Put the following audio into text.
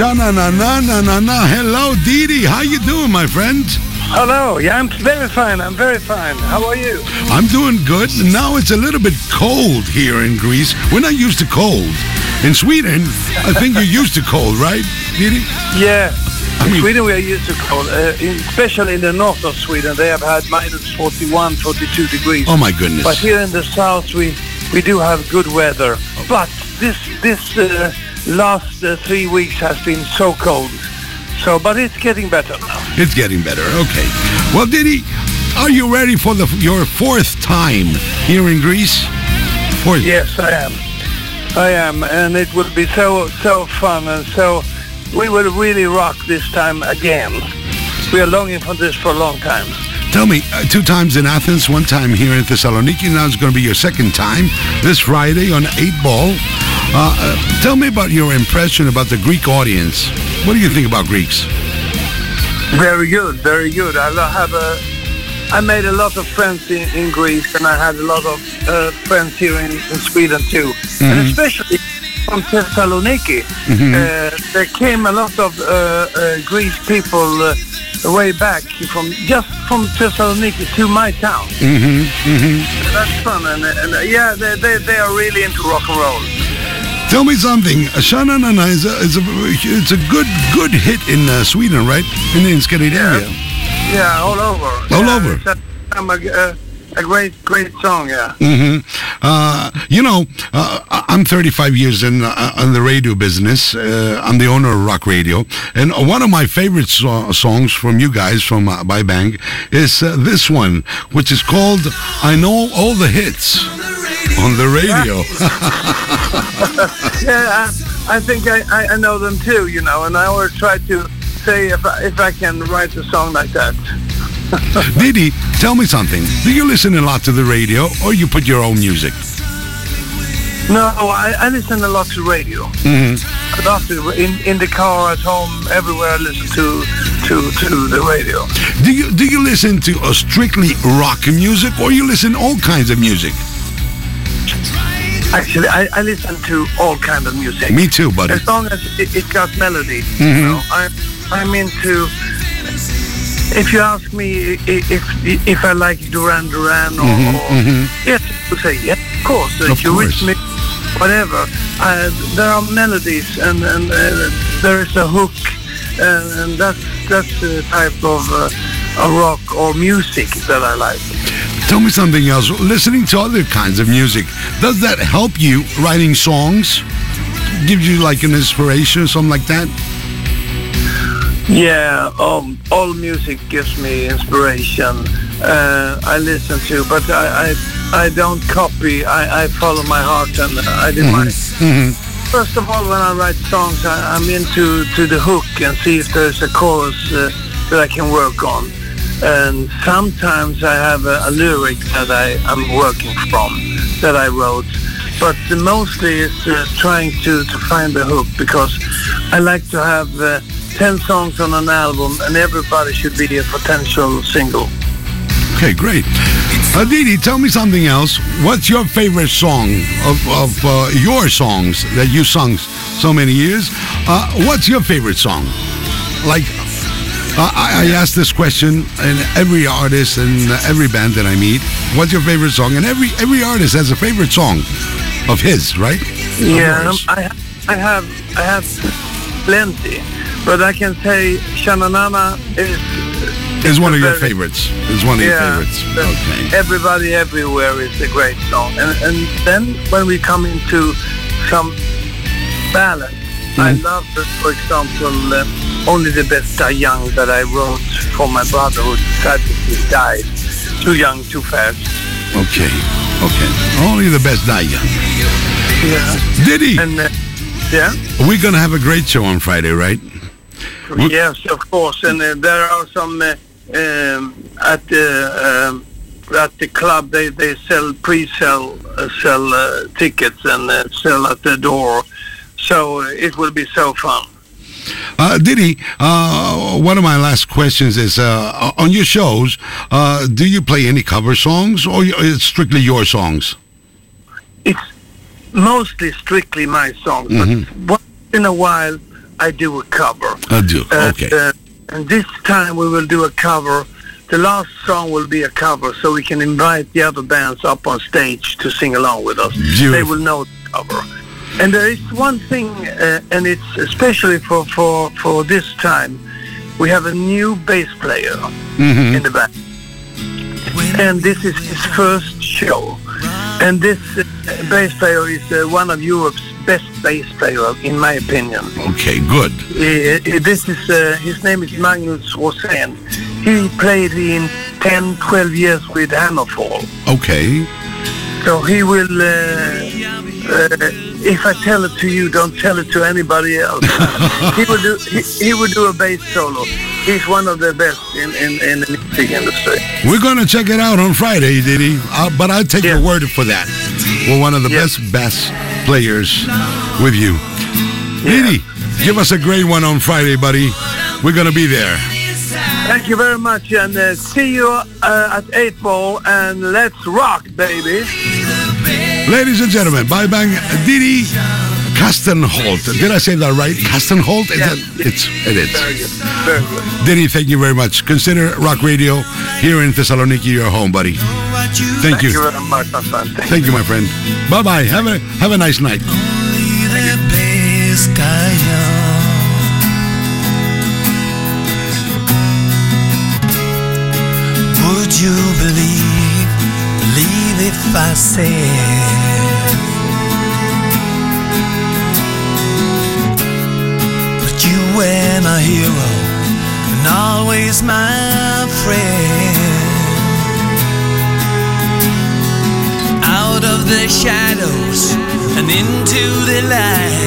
Shana na na na na na. Hello, Diddi. How you doing, my friend? Hello. Yeah, I'm very fine. I'm very fine. How are you? I'm doing good. Now it's a little bit cold here in Greece. We're not used to cold. In Sweden, I think you're used to cold, right, Diddi? Yeah. I In Sweden, we are used to cold. Uh, in, especially in the north of Sweden, they have had minus 41, 42 degrees. Oh my goodness. But here in the south, we we do have good weather. But this this uh, last uh, three weeks has been so cold. So, but it's getting better now. It's getting better. Okay. Well, Diddi, are you ready for the your fourth time here in Greece? Fourth. Yes, I am. I am, and it will be so so fun, and so we will really rock this time again. We are longing for this for a long time. Tell me, uh, two times in Athens, one time here in Thessaloniki. Now it's going to be your second time this Friday on 8 Ball. Uh, uh, tell me about your impression about the Greek audience. What do you think about Greeks? Very good, very good. I have a, I made a lot of friends in, in Greece, and I had a lot of uh, friends here in, in Sweden too, and especially from Thessaloniki. Uh, there came a lot of uh, uh, Greece people uh, way back from just from Thessaloniki to my town. Mm-hmm, mm-hmm. That's fun, and, and uh, yeah, they, they they are really into rock and roll. Tell me something. Shana Nana is a, is a, it's a good good hit in uh, Sweden, right? In, in Scandinavia. Yeah, all over. All Yeah, over. It's a, I'm a, a, a great great song. Yeah. Mm-hmm. Uh, you know, uh, I'm 35 years in uh, in the radio business. Uh, I'm the owner of Rock Radio, and one of my favorite so- songs from you guys from uh, Bai Bang is uh, this one, which is called "I Know All the Hits" on the radio. Yeah, I, I think I, I, know them too, you know, and I always try to say if I, if I can write a song like that. Diddi, tell me something. Do you listen a lot to the radio, or you put your own music? No, I, I listen a lot to radio. hmm A lot to, in, in the car, at home, everywhere I listen to, to, to the radio. Do you do you listen to uh, strictly rock music, or you listen all kinds of music? Actually, I, I listen to all kind of music. Me too, buddy. As long as it, it got melody. Mhm. You know, I'm, I'm into... If you ask me i- if if I like Duran Duran or, Mhm, or mhm. yes, I would say yes, of course. Of If you course. me, whatever. Uh, there are melodies and and uh, there is a hook, and, and that's that's the type of uh, a rock or music that I like. Tell me something else. Listening to other kinds of music, does that help you writing songs? Give you like an inspiration or something like that? Yeah, um, all music gives me inspiration. Uh, I listen to, but I, I, I don't copy. I, I follow my heart and I do my. hmm First of all, when I write songs, I, I'm into to the hook and see if there's a chorus uh, that I can work on. And sometimes I have a, a lyric that I am working from that I wrote. But mostly it's uh, trying to, to find the hook because I like to have uh, 10 songs on an album and everybody should be a potential single. Okay, great. Aditi, tell me something else. What's your favorite song of, of uh, your songs that you sung so many years? Uh, what's your favorite song? Like, I, I ask this question in every artist and every band that I meet. What's your favorite song? And every every artist has a favorite song of his, right? Yeah, yours. I, I have I have plenty, but I can say Shananana is Is one of your very- favorites. Is one of your favorites. Okay. Everybody Everywhere is a great song. And, and then when we come into some ballads, I Mhm. love, the, for example, uh, Only the Best Die Young that I wrote for my brother who tragically died. Too young, too fast. Okay. Okay. Only the best die young. Yeah. Diddi, And, uh, yeah? we're going to have a great show on Friday, right? Yes, of course. And uh, there are some uh, um, at the um, at the club. They they sell pre-sell uh, sell uh, tickets and uh, sell at the door. So uh, it will be so fun. Uh, Diddi, uh, one of my last questions is uh, on your shows, uh, do you play any cover songs or it's strictly your songs? It's mostly strictly my songs, Mhm. but once in a while I do a cover. I do. Uh, Okay. uh, and this time we will do a cover. The last song will be a cover, so we can invite the other bands up on stage to sing along with us. They will know the cover. And there is one thing, uh, and it's especially for, for, for this time, we have a new bass player Mhm. in the band. And this is his first show. And this uh, bass player is uh, one of Europe's best bass player, in my opinion. Okay, good. Uh, uh, this is uh, his name is Magnus Rosén. He played in 10, 12 years with Hammerfall. Okay. So he will. If I tell it to you, don't tell it to anybody else. he would do. He, he will do a bass solo. He's one of the best in, in, in the music industry. We're going to check it out on Friday, Diddi. Uh, but I'll take Yeah. your word for that. We're one of the Yeah. best bass players with you. Diddi, give us a great one on Friday, buddy. We're going to be there. Thank you very much, and uh, see you uh, at Eight Ball, and let's rock, baby. Ladies and gentlemen, Bai Bang Diddi Kastenholt. Did I say that right? Kastenholt? Is Yeah. that- it's, it is. Very good. Very good. Diddi, thank you very much. Consider Rock Radio here in Thessaloniki your home, buddy. Thank Thank you you. very much, my friend. Thank Thank you, my friend. Bye bye. Have a have a nice night. the best Would you believe, believe if I said my hero and always my friend. Out of the shadows and into the light